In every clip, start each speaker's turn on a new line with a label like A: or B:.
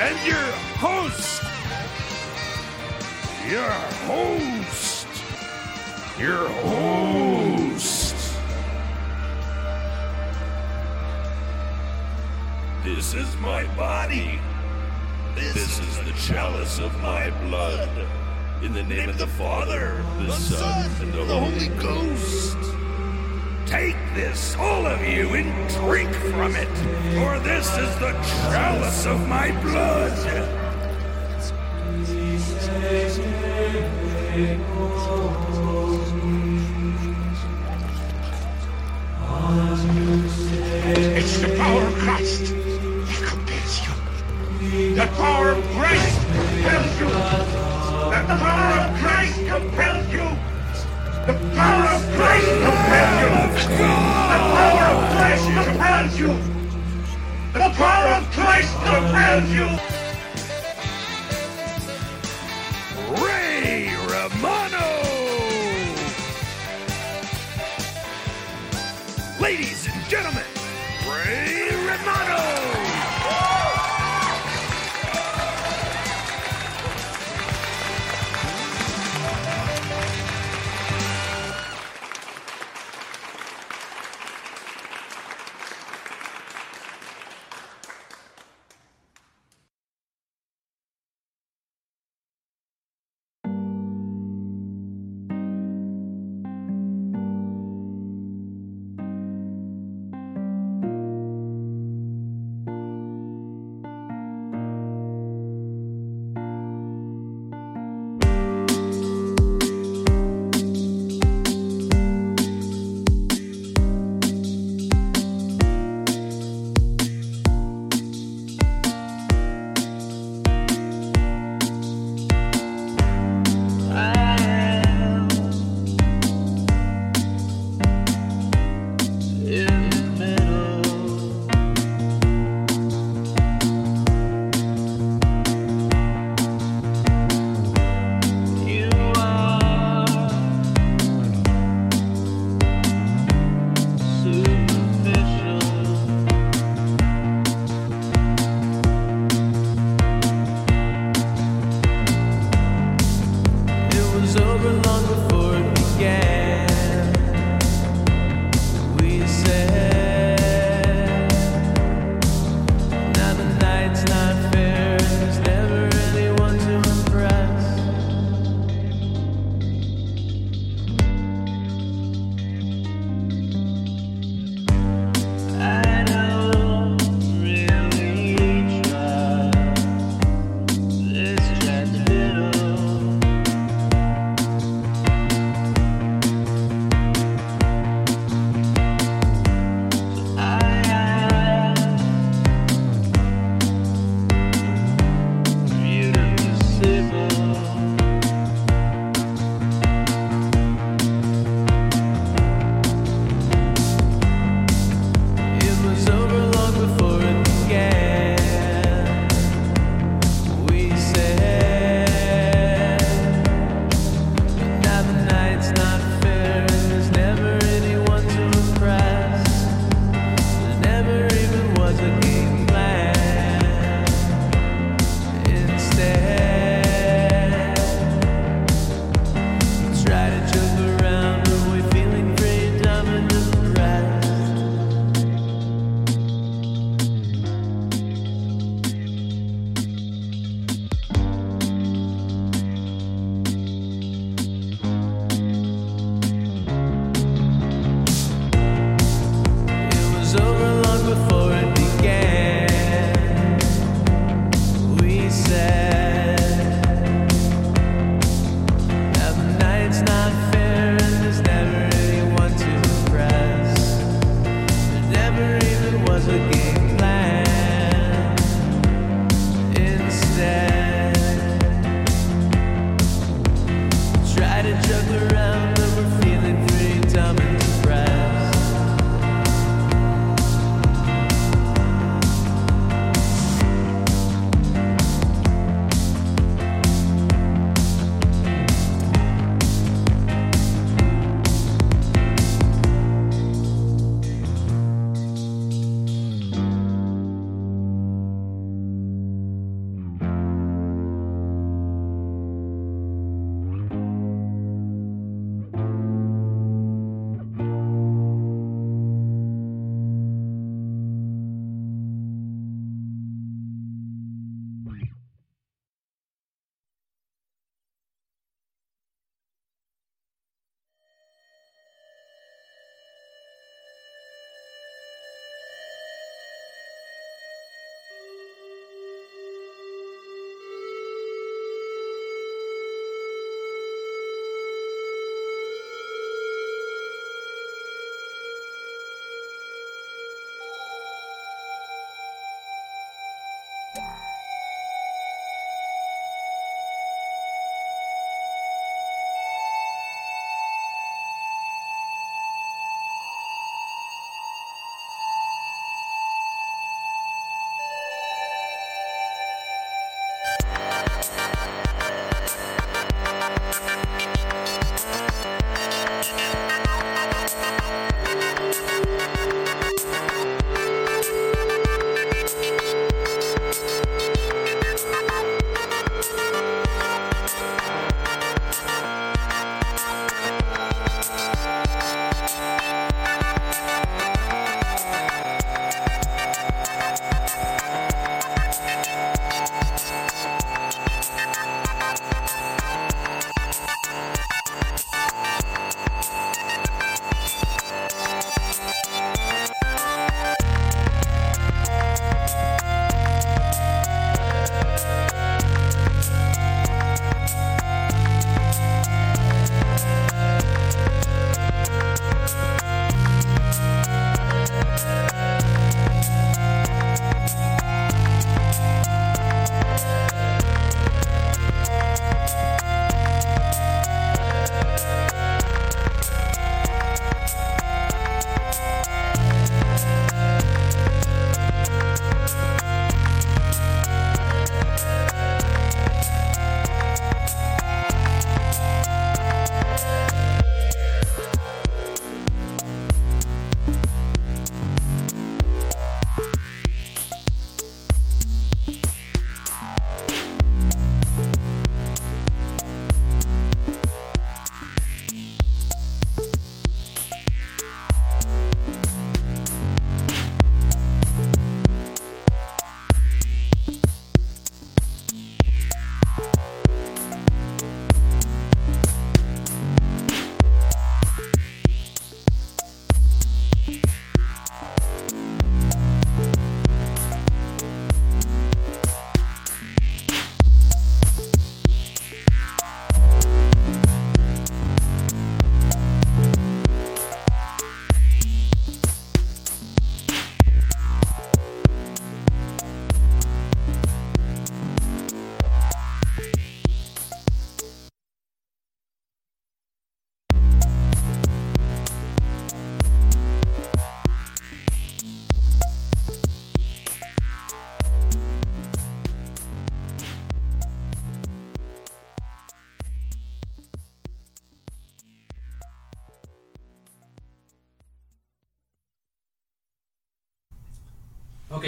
A: And your host. Your host your host. This is my body. This, is the chalice of my blood. In the name of the Father, the, Son, and the, Holy Ghost. Take this, all of you, and drink from it, for this is the chalice of my blood.
B: It's the power of Christ that compels you. The power of Christ compels you. The power of Christ compels you. The power You. The power of Christ compels you.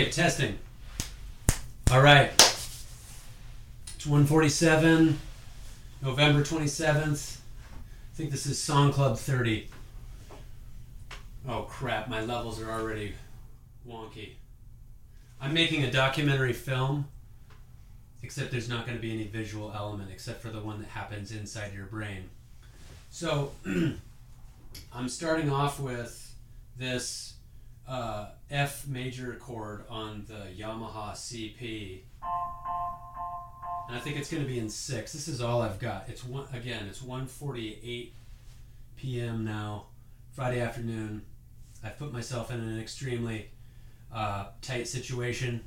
C: Okay, testing. All right. It's 147, November 27th. I think this is Song Club 30. Oh crap, my levels are already wonky. I'm making a documentary film, except there's not going to be any visual element except for the one that happens inside your brain. So, I'm starting off with this uh, F major chord on the Yamaha CP. And I think it's going to be in six. This is all I've got. It's one again. It's 1:48 p.m. now, Friday afternoon. I've put myself in an extremely uh, tight situation.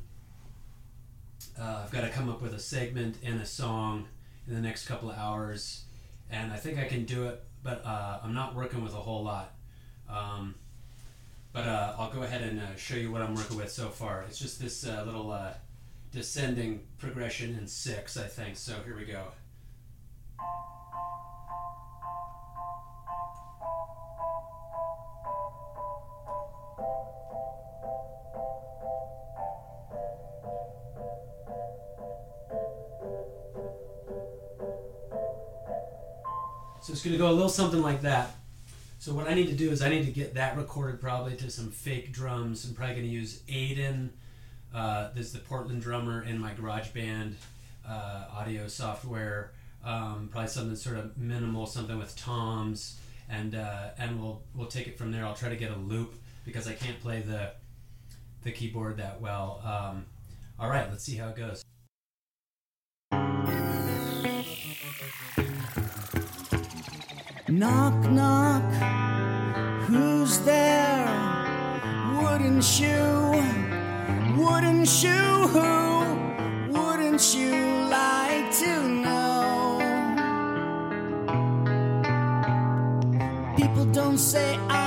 C: Uh, I've got to come up with a segment and a song in the next couple of hours, and I think I can do it. But uh, I'm not working with a whole lot. Um, but uh, I'll go ahead and uh, show you what I'm working with so far. It's just this uh, little uh, descending progression in six, I think. So here we go. So it's going to go a little something like that. So what I need to do is I need to get that recorded probably to some fake drums. I'm probably going to use Aiden. Uh, this is the Portland drummer in my GarageBand uh, audio software. Um, probably something sort of minimal, something with toms, and uh, and we'll we'll take it from there. I'll try to get a loop because I can't play the the keyboard that well. Um, all right, let's see how it goes.
D: Knock, knock, who's there? Wouldn't you, wouldn't you, who, wouldn't you like to know? People don't say I'm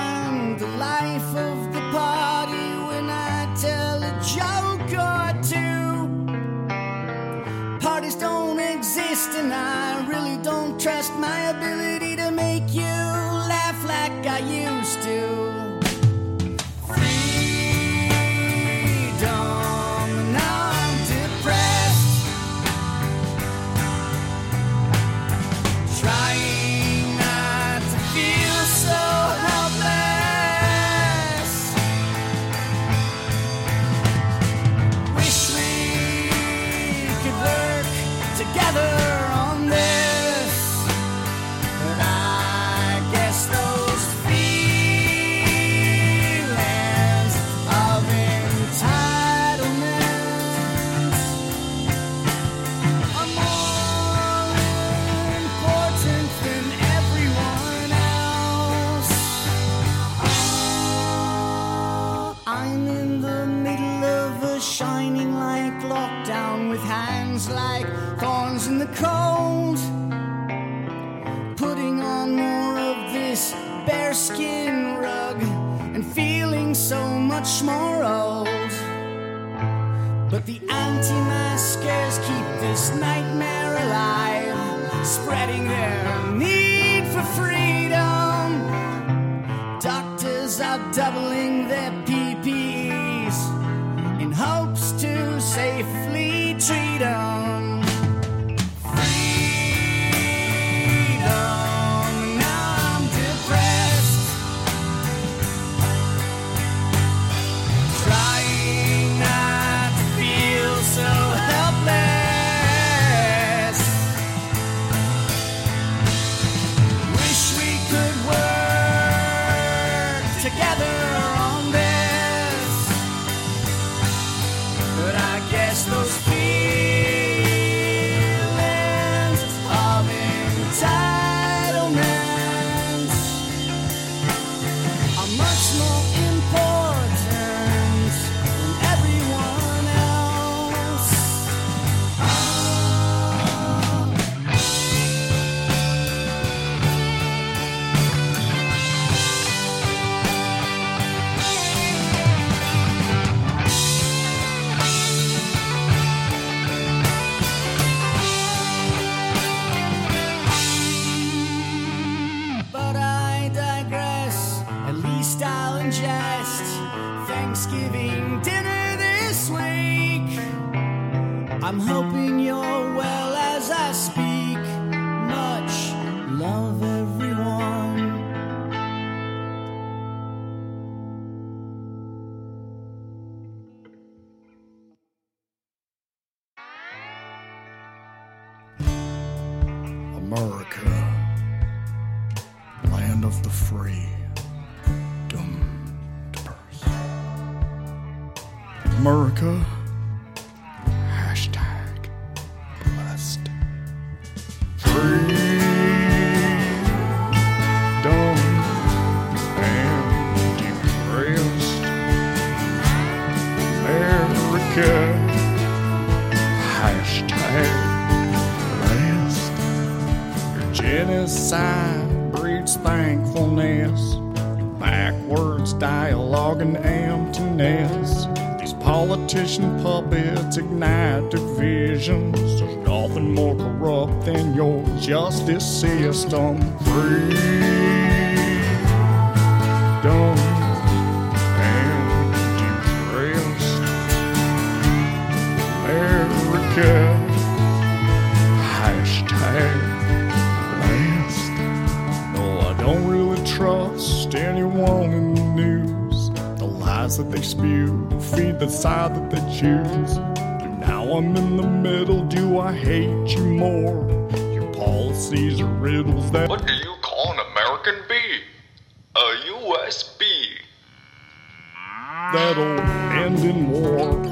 E: that'll end in war.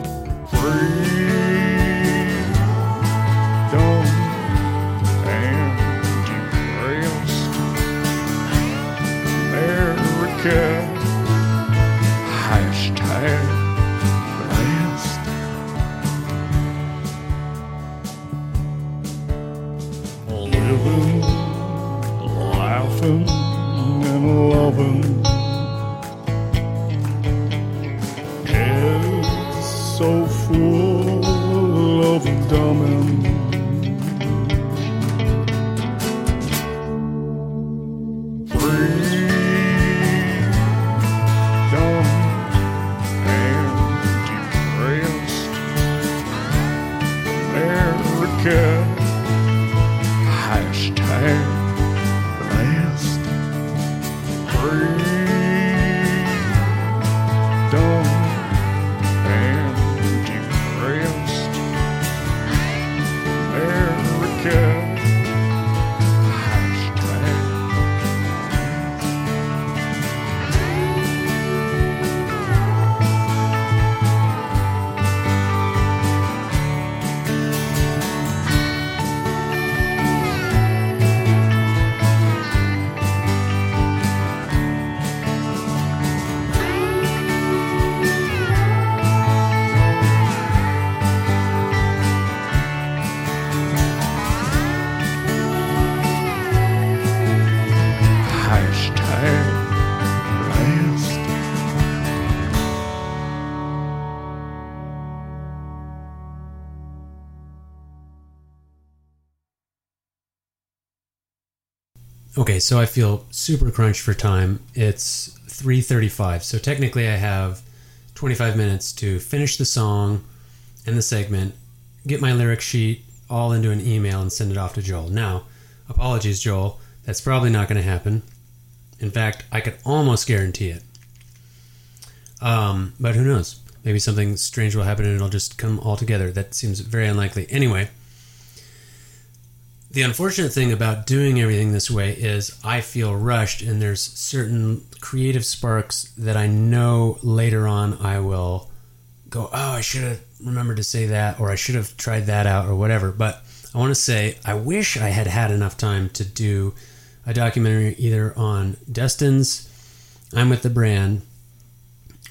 E: Freedom
C: Okay, so I feel super crunched for time. It's 3:35. So technically I have 25 minutes to finish the song and the segment, get my lyric sheet all into an email and send it off to Joel. Now, apologies Joel, that's probably not going to happen. In fact, I could almost guarantee it. Um, but who knows? Maybe something strange will happen and it'll just come all together. That seems very unlikely. Anyway, the unfortunate thing about doing everything this way is I feel rushed, and there's certain creative sparks that I know later on I will go, oh, I should have remembered to say that, or I should have tried that out, or whatever. But I want to say, I wish I had had enough time to do a documentary either on Destin's I'm with the brand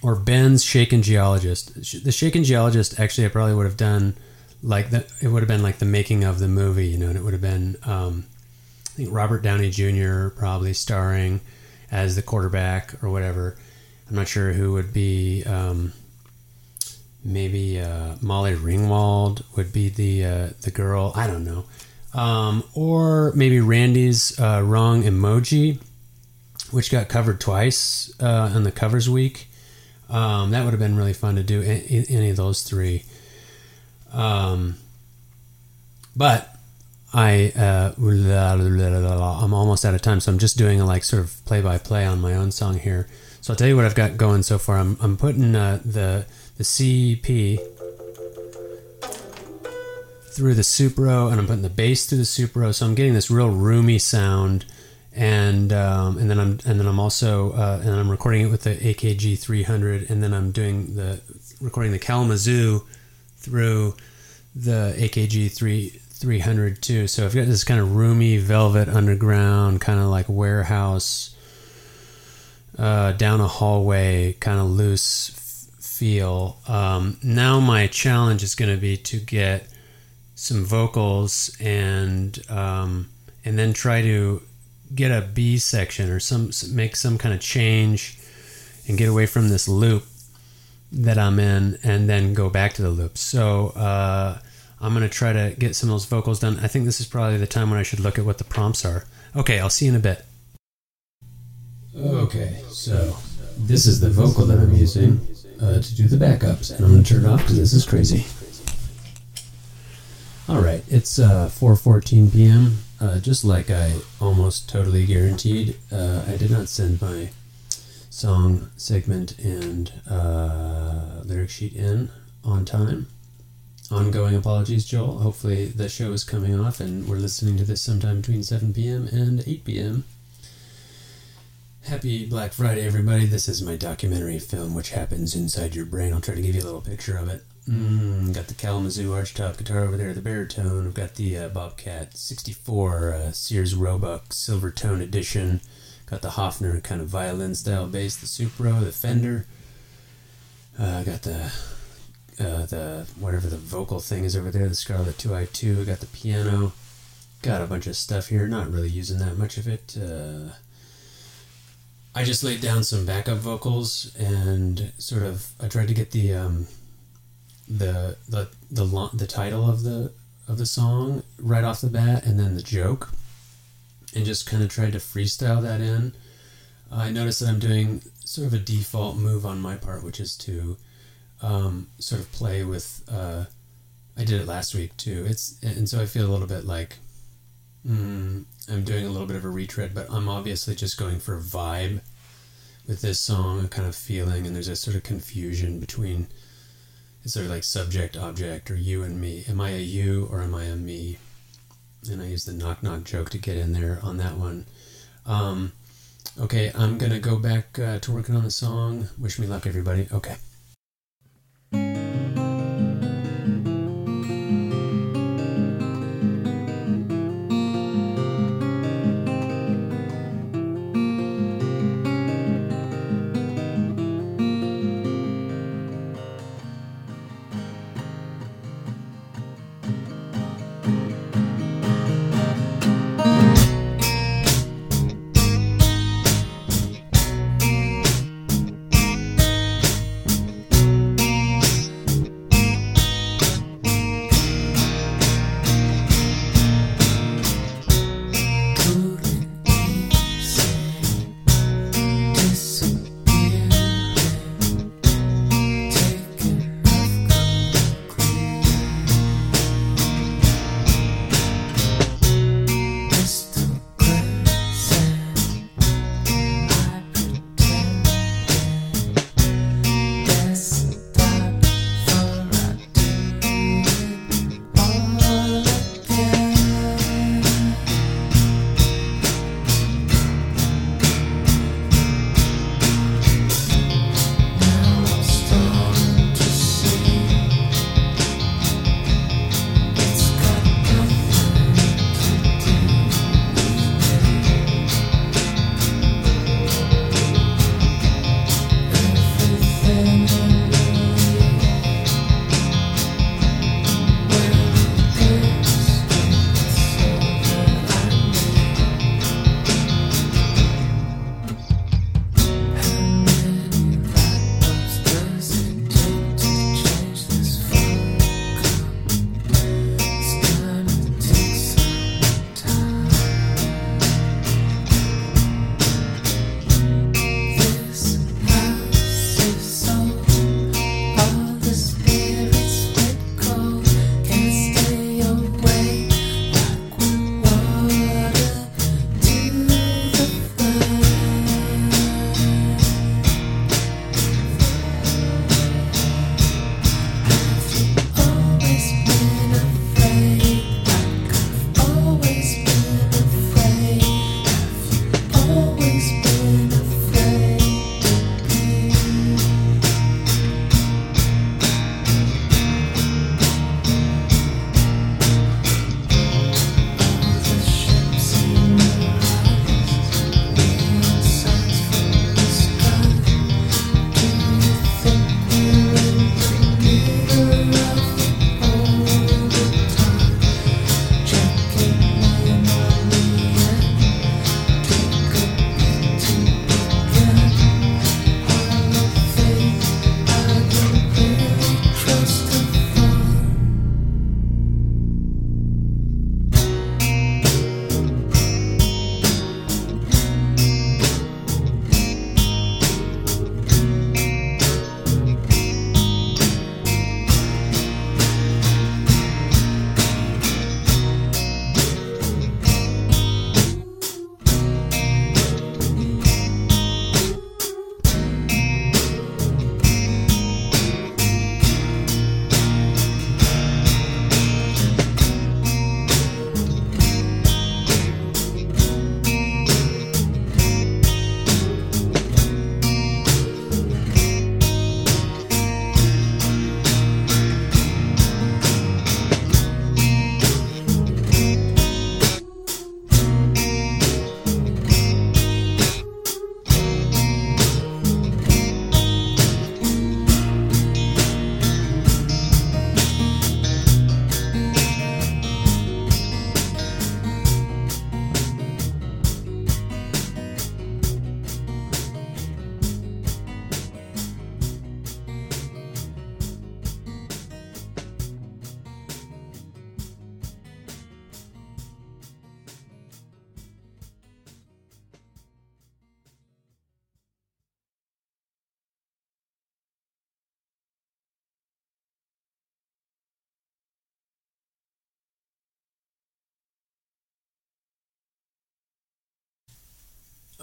C: or Ben's Shaken Geologist. The Shaken Geologist, actually, I probably would have done like the, it would have been like the making of the movie, you know, and it would have been, um, I think Robert Downey Jr. probably starring as the quarterback or whatever. I'm not sure who would be. Um, maybe uh, Molly Ringwald would be the uh, the girl. I don't know. Um, or maybe Randy's uh, wrong emoji, which got covered twice uh, on the covers week. Um, that would have been really fun to do. Any of those three. Um, but I uh, I'm almost out of time, so I'm just doing a like sort of play by play on my own song here. So I'll tell you what I've got going so far. I'm I'm putting uh, the the CP through the Supro, and I'm putting the bass through the Supro, so I'm getting this real roomy sound. And um, and then I'm and then I'm also uh, and I'm recording it with the AKG 300, and then I'm doing the recording the Kalamazoo through the AKG 3 300 too. So I've got this kind of roomy velvet underground, kind of like warehouse, uh, down a hallway, kind of loose f- feel. Um, now my challenge is going to be to get some vocals and um, and then try to get a B section or some make some kind of change and get away from this loop that I'm in and then go back to the loop. So uh, I'm going to try to get some of those vocals done. I think this is probably the time when I should look at what the prompts are. Okay, I'll see you in a bit. Okay, so this is the vocal that I'm using uh, to do the backups, and I'm going to turn it off because this is crazy. All right, it's uh, 4:14 p.m. Uh, just like I almost totally guaranteed, uh, I did not send my song segment and uh, lyric sheet in on time. Ongoing apologies, Joel. Hopefully, the show is coming off and we're listening to this sometime between 7 p.m. and 8 p.m. Happy Black Friday, everybody. This is my documentary film, which happens inside your brain. I'll try to give you a little picture of it. Mm, got the Kalamazoo archtop guitar over there, the baritone. I've got the uh, Bobcat 64 uh, Sears Roebuck Silver Tone Edition. Got the Hofner kind of violin style bass, the Supro, the Fender. Uh, got the uh, the whatever the vocal thing is over there, the Scarlett 2i2. Got the piano. Got a bunch of stuff here. Not really using that much of it. Uh, I just laid down some backup vocals and sort of I tried to get the um, the the the the title of the of the song right off the bat, and then the joke, and just kind of tried to freestyle that in. I noticed that I'm doing sort of a default move on my part, which is to um, sort of play with. Uh, I did it last week too. It's and so I feel a little bit like mm, I'm doing a little bit of a retread, but I'm obviously just going for vibe with this song, a kind of feeling, and there's a sort of confusion between sort of like subject, object, or you and me. Am I a you or am I a me? And I use the knock knock joke to get in there on that one. Um, okay, I'm gonna go back uh, to working on the song. Wish me luck, everybody. Okay.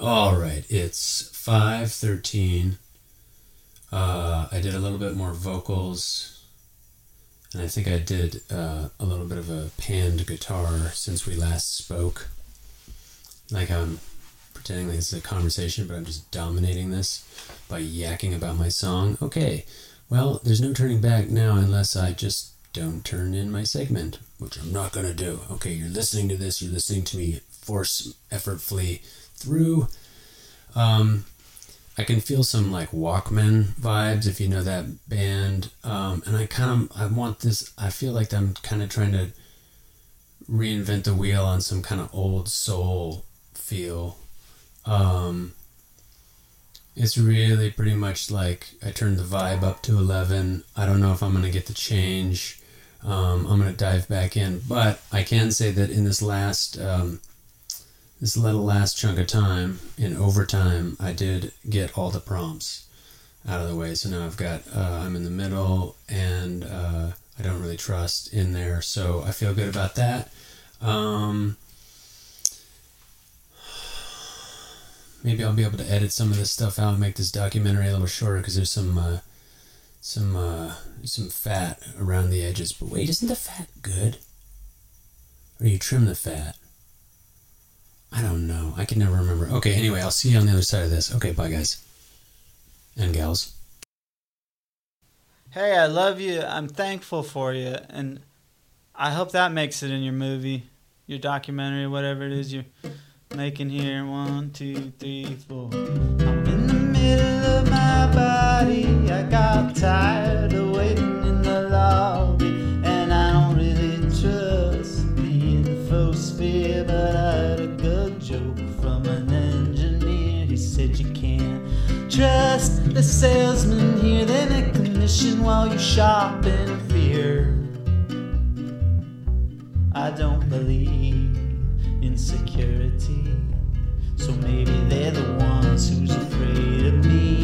C: All right, it's five thirteen. Uh, I did a little bit more vocals, and I think I did uh, a little bit of a panned guitar since we last spoke. Like I'm pretending like this is a conversation, but I'm just dominating this by yakking about my song. Okay, well, there's no turning back now unless I just don't turn in my segment, which I'm not gonna do. Okay, you're listening to this. You're listening to me force effortfully through. Um, I can feel some like Walkmen vibes if you know that band. Um, and I kind of I want this. I feel like I'm kind of trying to reinvent the wheel on some kind of old soul feel. Um, it's really pretty much like I turned the vibe up to 11. I don't know if I'm to get the change. Um, I'm to dive back in. But I can say that in this last um, this little last chunk of time in overtime, I did get all the prompts out of the way. So now I've got uh, I'm in the middle and uh, I don't really trust in there. So I feel good about that. Um, maybe I'll be able to edit some of this stuff out and make this documentary a little shorter because there's some uh, some uh, some fat around the edges. But wait, isn't the fat good? Or you trim the fat? I don't know. I can never remember. Okay, anyway, I'll see you on the other side of this. Okay, bye guys and gals.
F: Hey, I love you. I'm thankful for you. And I hope that makes it in your movie, your documentary, whatever it is you're making here. One, two, three, four. I'm in the middle of my body. I got tired of trust the salesman here. They make commission while you shop in fear. I don't believe in security. So maybe they're the ones who's afraid of me.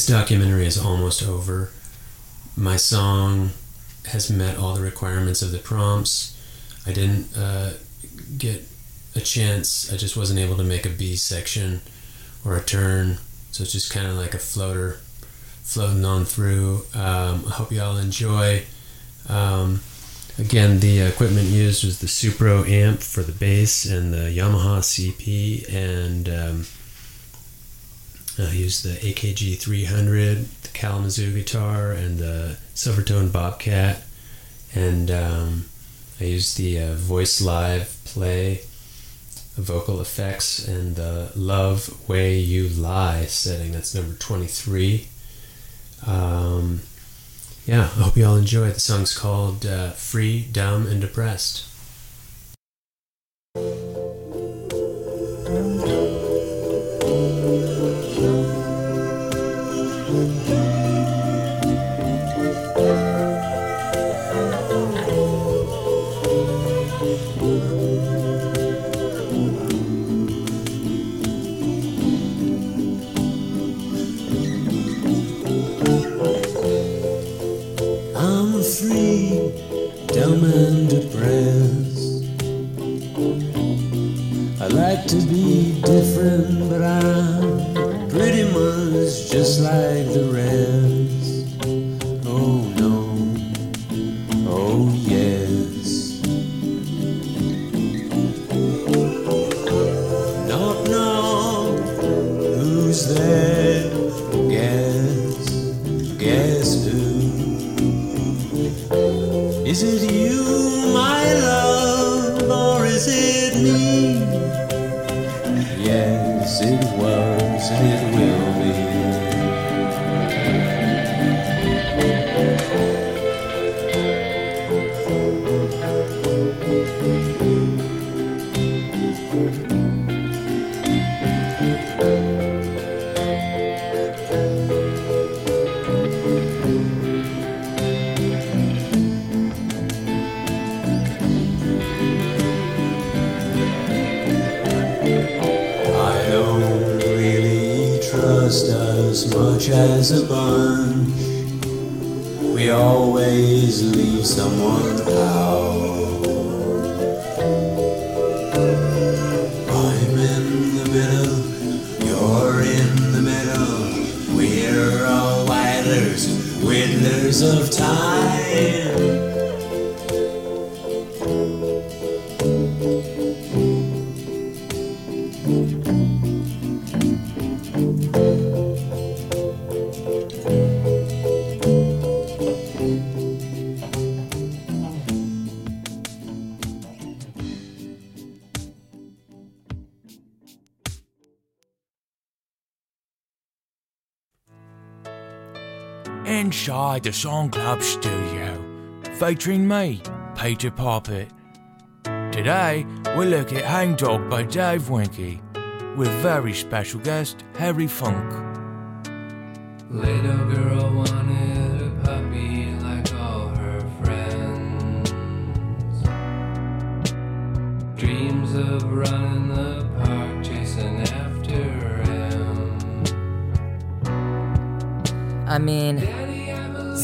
C: This documentary is almost over. My song has met all the requirements of the prompts. I didn't uh, get a chance, I just wasn't able to make a B section or a turn, so it's just kind of like a floater floating on through. Um, I hope you all enjoy. Um, again, the equipment used was the Supro amp for the bass and the Yamaha CP, and um, I used the AKG 300, the Kalamazoo guitar, and the Silvertone Bobcat. And um, I used the uh, Voice Live Play vocal effects and the Love Way You Lie setting. That's number 23. Um,
G: yeah, I hope you all enjoy. The song's called uh, Free, Dumb, and Depressed.
H: Of time.
I: Inside the Song Club studio, featuring me, Peter Poppet. Today, we look at Hang Dog by Dave Winky, with very special guest Harry Funk.
J: Little girl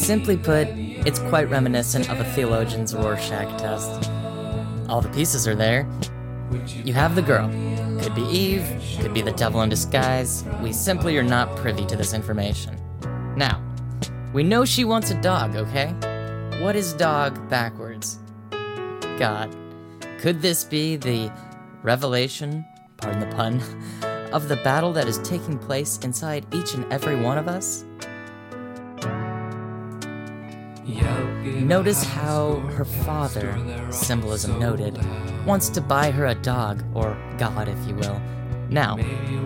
K: simply put, it's quite reminiscent of a theologian's Rorschach test. All the pieces are there. You have the girl. Could be Eve, could be the devil in disguise. We simply are not privy to this information. Now, we know she wants a dog, okay? What is dog backwards? God. Could this be the revelation, pardon the pun, of the battle that is taking place inside each and every one of us? Notice how her father, symbolism noted, wants to buy her a dog, or God, if you will. Now,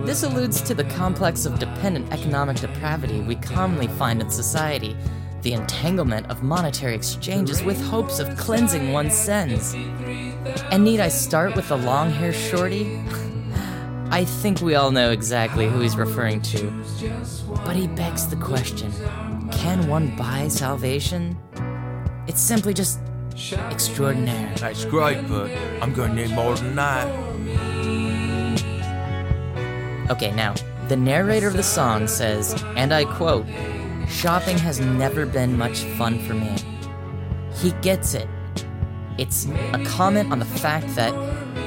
K: this alludes to the complex of dependent economic depravity we commonly find in society, the entanglement of monetary exchanges with hopes of cleansing one's sins. And need I start with the long hair shorty? I think we all know exactly who he's referring to. But he begs the question can one buy salvation? It's simply just extraordinary.
I: That's great, but I'm gonna need more than that.
K: Okay, now, the narrator of the song says, and I quote, Shopping has never been much fun for me. He gets it. It's a comment on the fact that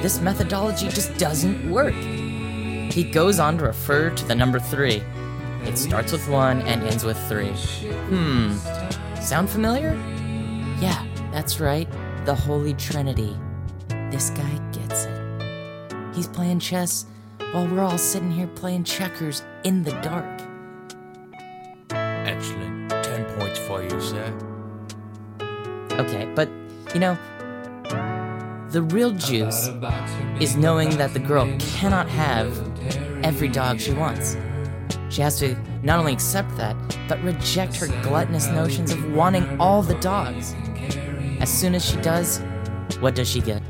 K: this methodology just doesn't work. He goes on to refer to the number three. It starts with one and ends with three. Hmm, sound familiar? Yeah, that's right, the Holy Trinity. This guy gets it. He's playing chess while we're all sitting here playing checkers in the dark.
I: Excellent. Ten points for you, sir.
K: Okay, but you know, the real juice is knowing that the girl cannot have every dog she wants. She has to not only accept that, but reject her gluttonous notions of wanting all the dogs. As soon as she does, what does she get?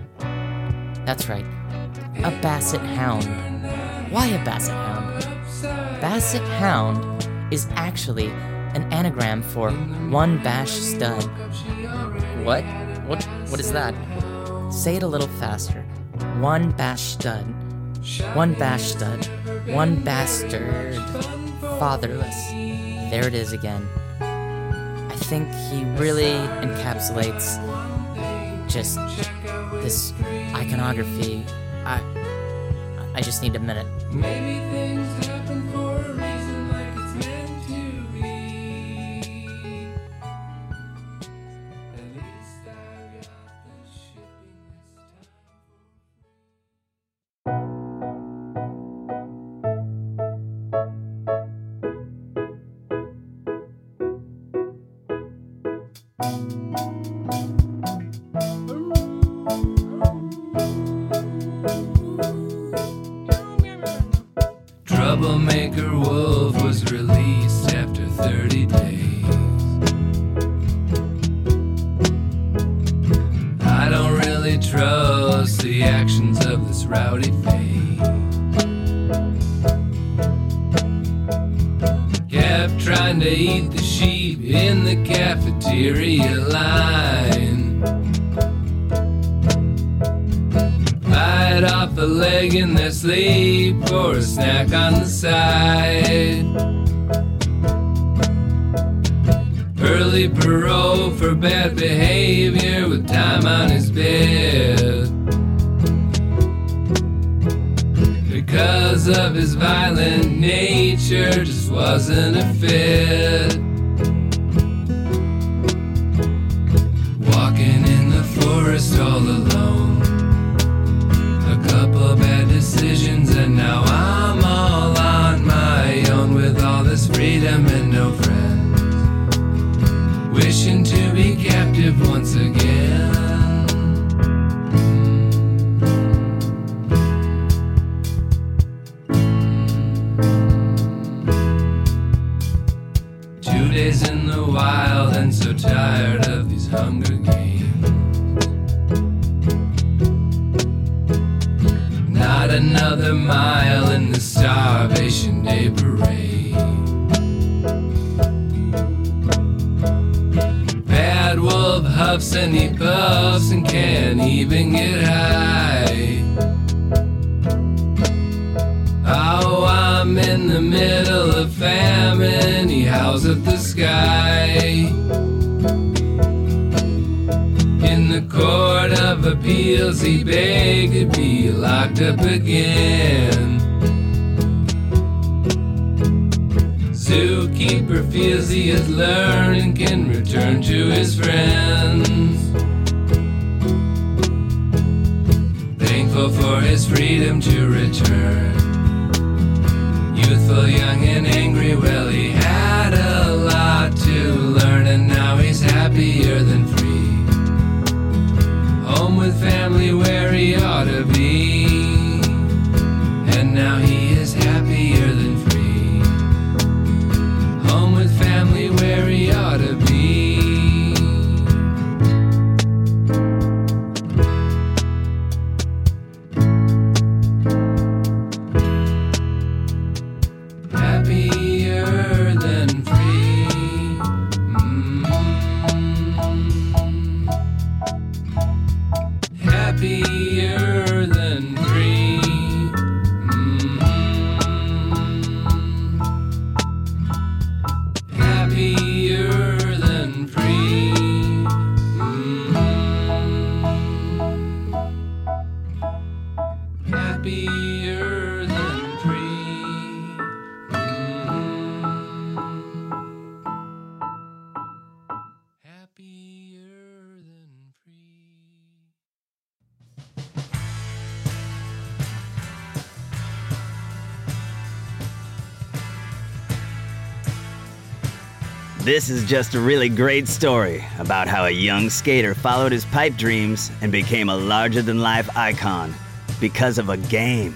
K: That's right, a basset hound. Why a basset hound? Basset hound is actually an anagram for one bash stud. What? What? What is that? Say it a little faster. One bash stud. One bash stud. One bastard. Fatherless. There it is again. I think he really encapsulates just this iconography. I I just need a minute.
J: Thank you. Sky. In the court of appeals, he begged to be locked up again. Zookeeper feels he has learned and can return to his friends. Thankful for his freedom to return. Youthful, young, and angry, well, he had a and now he's happier than free. Home with family where he ought to be.
L: This is just a really great story about how a young skater followed his pipe dreams and became a larger than life icon because of a game.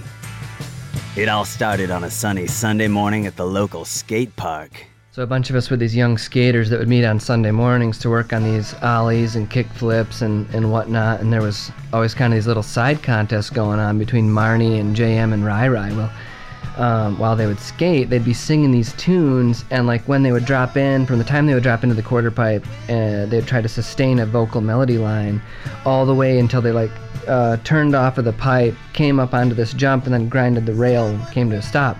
L: It all started on a sunny Sunday morning at the local skate park.
M: So a bunch of us were these young skaters that would meet on Sunday mornings to work on these ollies and kick flips and, and whatnot. And there was always kind of these little side contests going on between Marnie and JM and Rai Rai. Well, um, while they would skate, they'd be singing these tunes, and like when they would drop in, from the time they would drop into the quarter pipe, uh, they'd try to sustain a vocal melody line all the way until they like uh, turned off of the pipe, came up onto this jump, and then grinded the rail and came to a stop.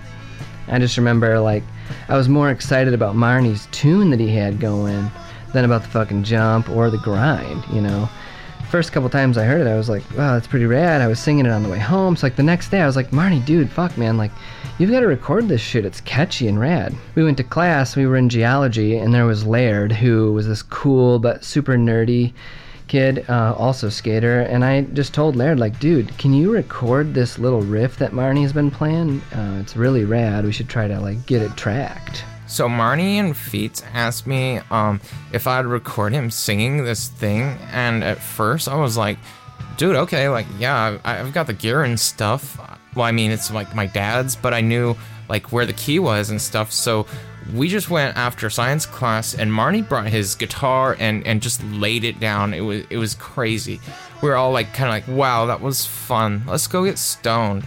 M: I just remember like I was more excited about Marnie's tune that he had going than about the fucking jump or the grind, you know. First couple times I heard it, I was like, wow, that's pretty rad. I was singing it on the way home. So like the next day I was like, Marnie, dude, fuck man, like you've got to record this shit. It's catchy and rad. We went to class, we were in geology, and there was Laird, who was this cool but super nerdy kid, uh, also skater, and I just told Laird, like, dude, can you record this little riff that Marnie's been playing? Uh, it's really rad. We should try to like get it tracked.
K: So Marnie and Feats asked me um, if I'd record him singing this thing, and at first I was like, "Dude, okay, like yeah, I've got the gear and stuff. Well, I mean, it's like my dad's, but I knew like where the key was and stuff. So we just went after science class, and Marnie brought his guitar and and just laid it down. It was it was crazy. We were all like kind of like, "Wow, that was fun. Let's go get stoned."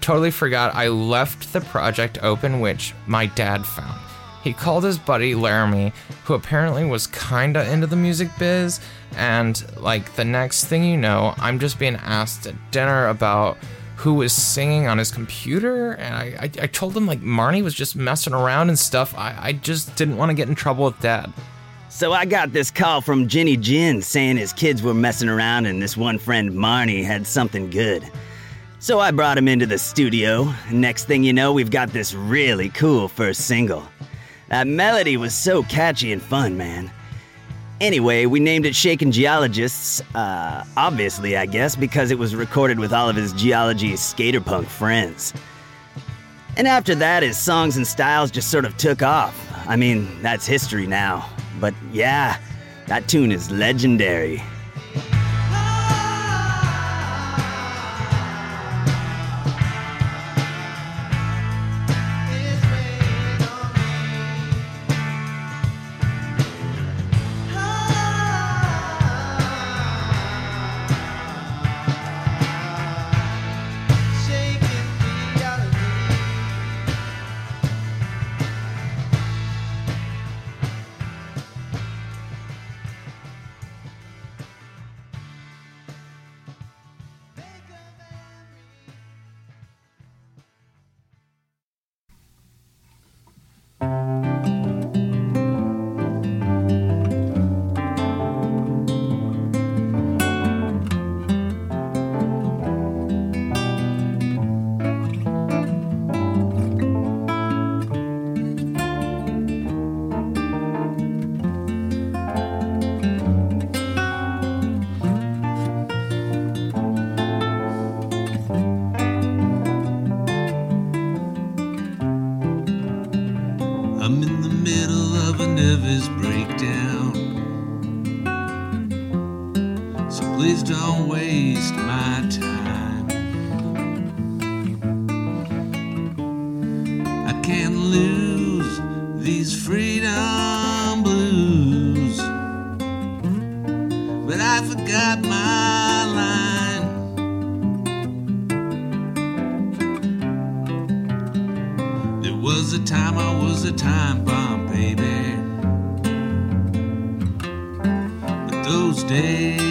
K: Totally forgot I left the project open, which my dad found. He called his buddy Laramie, who apparently was kinda into the music biz, and like the next thing you know, I'm just being asked at dinner about who was singing on his computer, and I, I, I told him like Marnie was just messing around and stuff. I, I just didn't want to get in trouble with dad.
L: So I got this call from Ginny Gin saying his kids were messing around and this one friend Marnie had something good. So I brought him into the studio. Next thing you know, we've got this really cool first single. That melody was so catchy and fun, man. Anyway, we named it Shaken Geologists, uh, obviously, I guess, because it was recorded with all of his geology skater punk friends. And after that, his songs and styles just sort of took off. I mean, that's history now. But yeah, that tune is legendary.
G: Time bomb, baby. But those days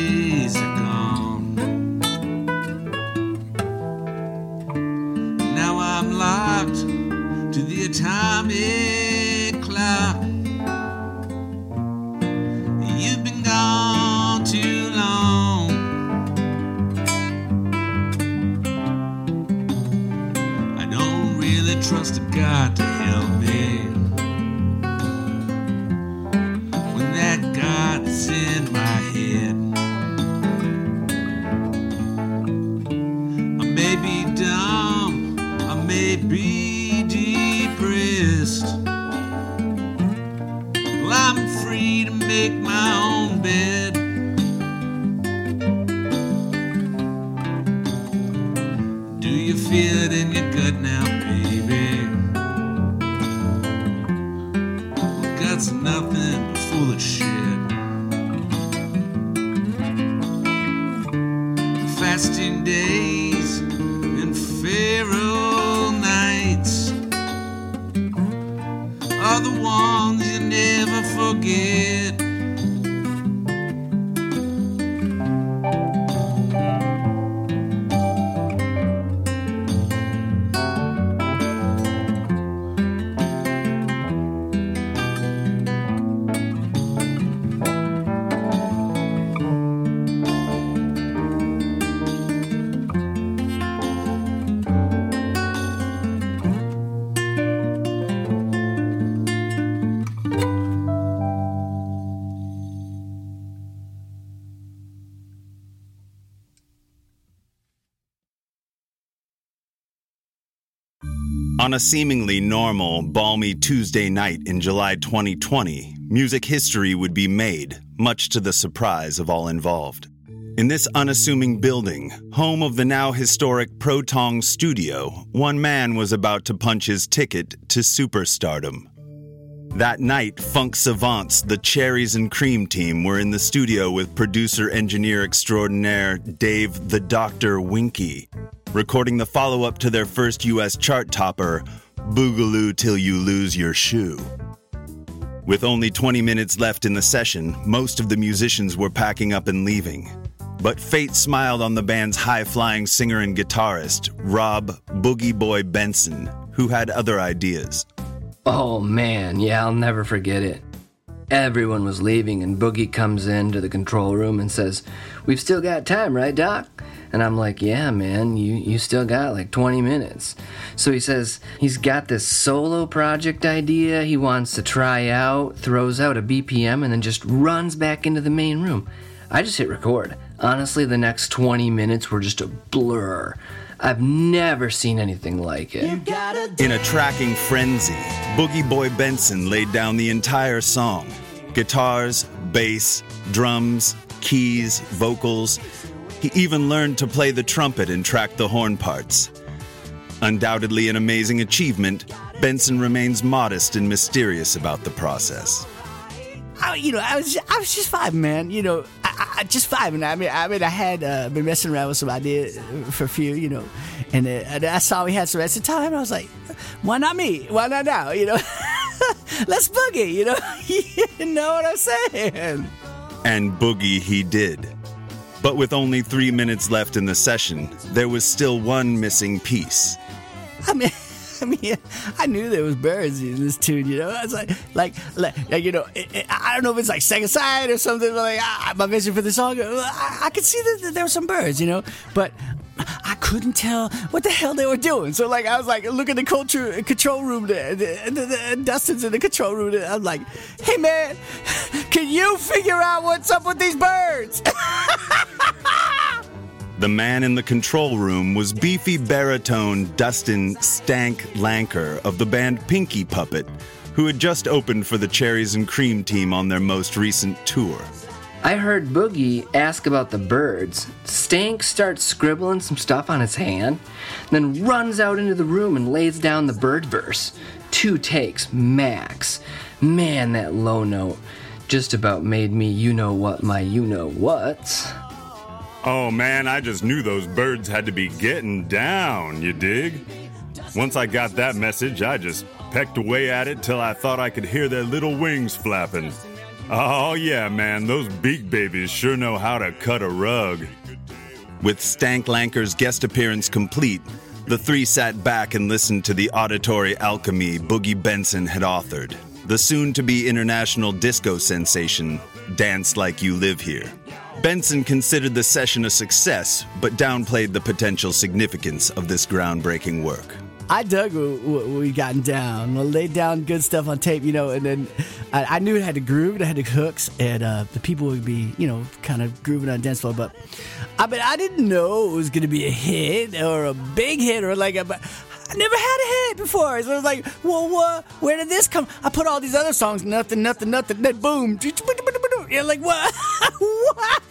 G: a
N: seemingly normal, balmy Tuesday night in July 2020, music history would be made, much to the surprise of all involved. In this unassuming building, home of the now historic Protong Studio, one man was about to punch his ticket to superstardom. That night, funk savants, the Cherries and Cream team, were in the studio with producer engineer extraordinaire Dave the Doctor Winky, recording the follow up to their first US chart topper, Boogaloo Till You Lose Your Shoe. With only 20 minutes left in the session, most of the musicians were packing up and leaving. But fate smiled on the band's high flying singer and guitarist, Rob Boogie Boy Benson, who had other ideas.
M: Oh man, yeah, I'll never forget it. Everyone was leaving, and Boogie comes into the control room and says, We've still got time, right, Doc? And I'm like, Yeah, man, you, you still got like 20 minutes. So he says he's got this solo project idea he wants to try out, throws out a BPM, and then just runs back into the main room. I just hit record. Honestly, the next 20 minutes were just a blur. I've never seen anything like it.
N: In a tracking frenzy, Boogie Boy Benson laid down the entire song guitars, bass, drums, keys, vocals. He even learned to play the trumpet and track the horn parts. Undoubtedly an amazing achievement, Benson remains modest and mysterious about the process.
O: I, you know, I was I was just five, man. You know, I, I just five, and I mean, I mean, I had uh, been messing around with some ideas for a few, you know, and, uh, and I saw we had some extra time. I was like, why not me? Why not now? You know, let's boogie. You know, you know what I'm saying?
N: And boogie he did. But with only three minutes left in the session, there was still one missing piece.
O: I mean. I mean, I knew there was birds in this tune, you know. I was like, like, like, you know, it, it, I don't know if it's like second side or something, but like, I, my vision for the song, I, I could see that, that there were some birds, you know, but I couldn't tell what the hell they were doing. So like, I was like, look at the culture uh, control room there, the, the, the, uh, Dustin's in the control room. There. I'm like, hey man, can you figure out what's up with these birds?
N: The man in the control room was beefy baritone Dustin Stank Lanker of the band Pinky Puppet, who had just opened for the Cherries and Cream team on their most recent tour.
M: I heard Boogie ask about the birds. Stank starts scribbling some stuff on his hand, then runs out into the room and lays down the bird verse. Two takes, max. Man, that low note just about made me you know what my you know what.
N: Oh man, I just knew those birds had to be getting down, you dig? Once I got that message, I just pecked away at it till I thought I could hear their little wings flapping. Oh yeah, man, those beak babies sure know how to cut a rug. With Stank Lanker's guest appearance complete, the three sat back and listened to the auditory alchemy Boogie Benson had authored, the soon to be international disco sensation, Dance Like You Live Here. Benson considered the session a success, but downplayed the potential significance of this groundbreaking work.
O: I dug what we gotten down. I laid down good stuff on tape, you know, and then I, I knew it had the groove, it had the hooks, and uh, the people would be, you know, kind of grooving on dance floor. But I mean, I didn't know it was going to be a hit or a big hit or like a. I never had a hit before. So I was like, well, what? Where did this come? I put all these other songs, nothing, nothing, nothing, then boom. You're like, what? what?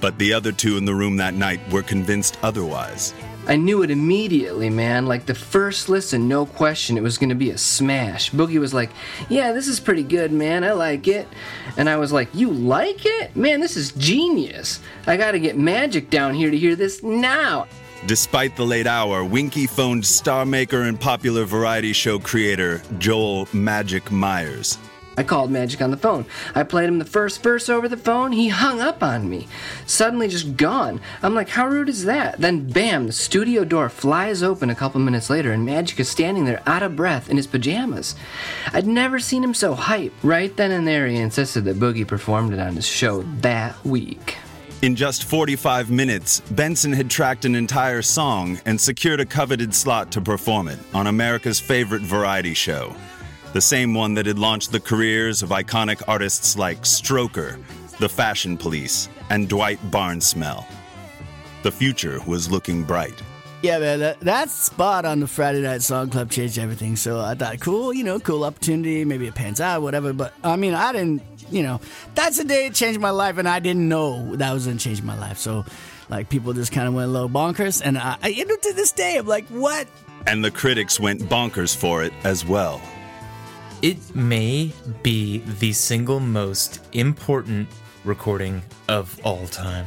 N: But the other two in the room that night were convinced otherwise.
M: I knew it immediately, man. Like the first listen, no question, it was gonna be a smash. Boogie was like, Yeah, this is pretty good, man. I like it. And I was like, You like it? Man, this is genius. I gotta get Magic down here to hear this now.
N: Despite the late hour, Winky phoned star maker and popular variety show creator Joel Magic Myers.
M: I called Magic on the phone. I played him the first verse over the phone. He hung up on me. Suddenly just gone. I'm like, how rude is that? Then bam, the studio door flies open a couple minutes later and Magic is standing there out of breath in his pajamas. I'd never seen him so hype. Right then and there, he insisted that Boogie performed it on his show that week.
N: In just 45 minutes, Benson had tracked an entire song and secured a coveted slot to perform it on America's favorite variety show. The same one that had launched the careers of iconic artists like Stroker, The Fashion Police, and Dwight Barnsmell. The future was looking bright.
O: Yeah, man, that, that spot on the Friday Night Song Club changed everything. So I thought, cool, you know, cool opportunity. Maybe it pans out, whatever. But I mean, I didn't, you know, that's the day it changed my life, and I didn't know that was going to change my life. So, like, people just kind of went a little bonkers. And I, I, you know, to this day, I'm like, what?
N: And the critics went bonkers for it as well.
K: It may be the single most important recording of all time.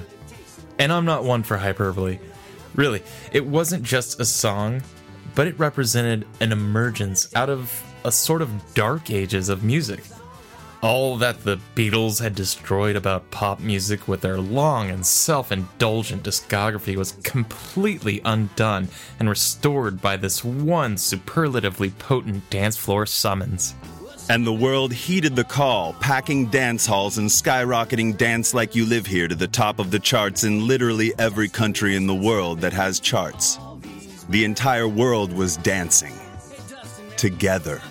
K: And I'm not one for hyperbole. Really, it wasn't just a song, but it represented an emergence out of a sort of dark ages of music. All that the Beatles had destroyed about pop music with their long and self indulgent discography was completely undone and restored by this one superlatively potent dance floor summons.
N: And the world heeded the call, packing dance halls and skyrocketing Dance Like You Live Here to the top of the charts in literally every country in the world that has charts. The entire world was dancing. Together.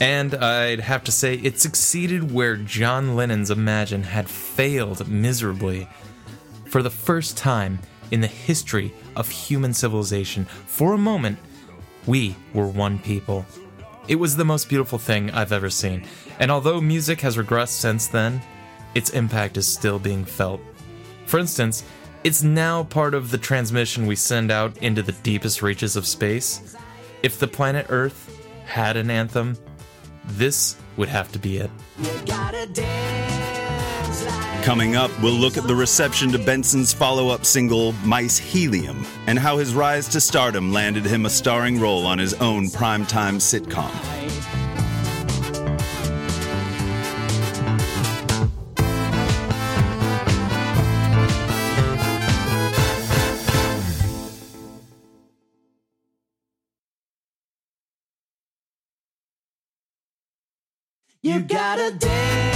K: And I'd have to say it succeeded where John Lennon's Imagine had failed miserably. For the first time in the history of human civilization, for a moment, we were one people. It was the most beautiful thing I've ever seen, and although music has regressed since then, its impact is still being felt. For instance, it's now part of the transmission we send out into the deepest reaches of space. If the planet Earth had an anthem, this would have to be it.
N: Coming up, we'll look at the reception to Benson's follow up single, Mice Helium, and how his rise to stardom landed him a starring role on his own primetime sitcom.
D: You gotta dance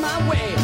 D: my way.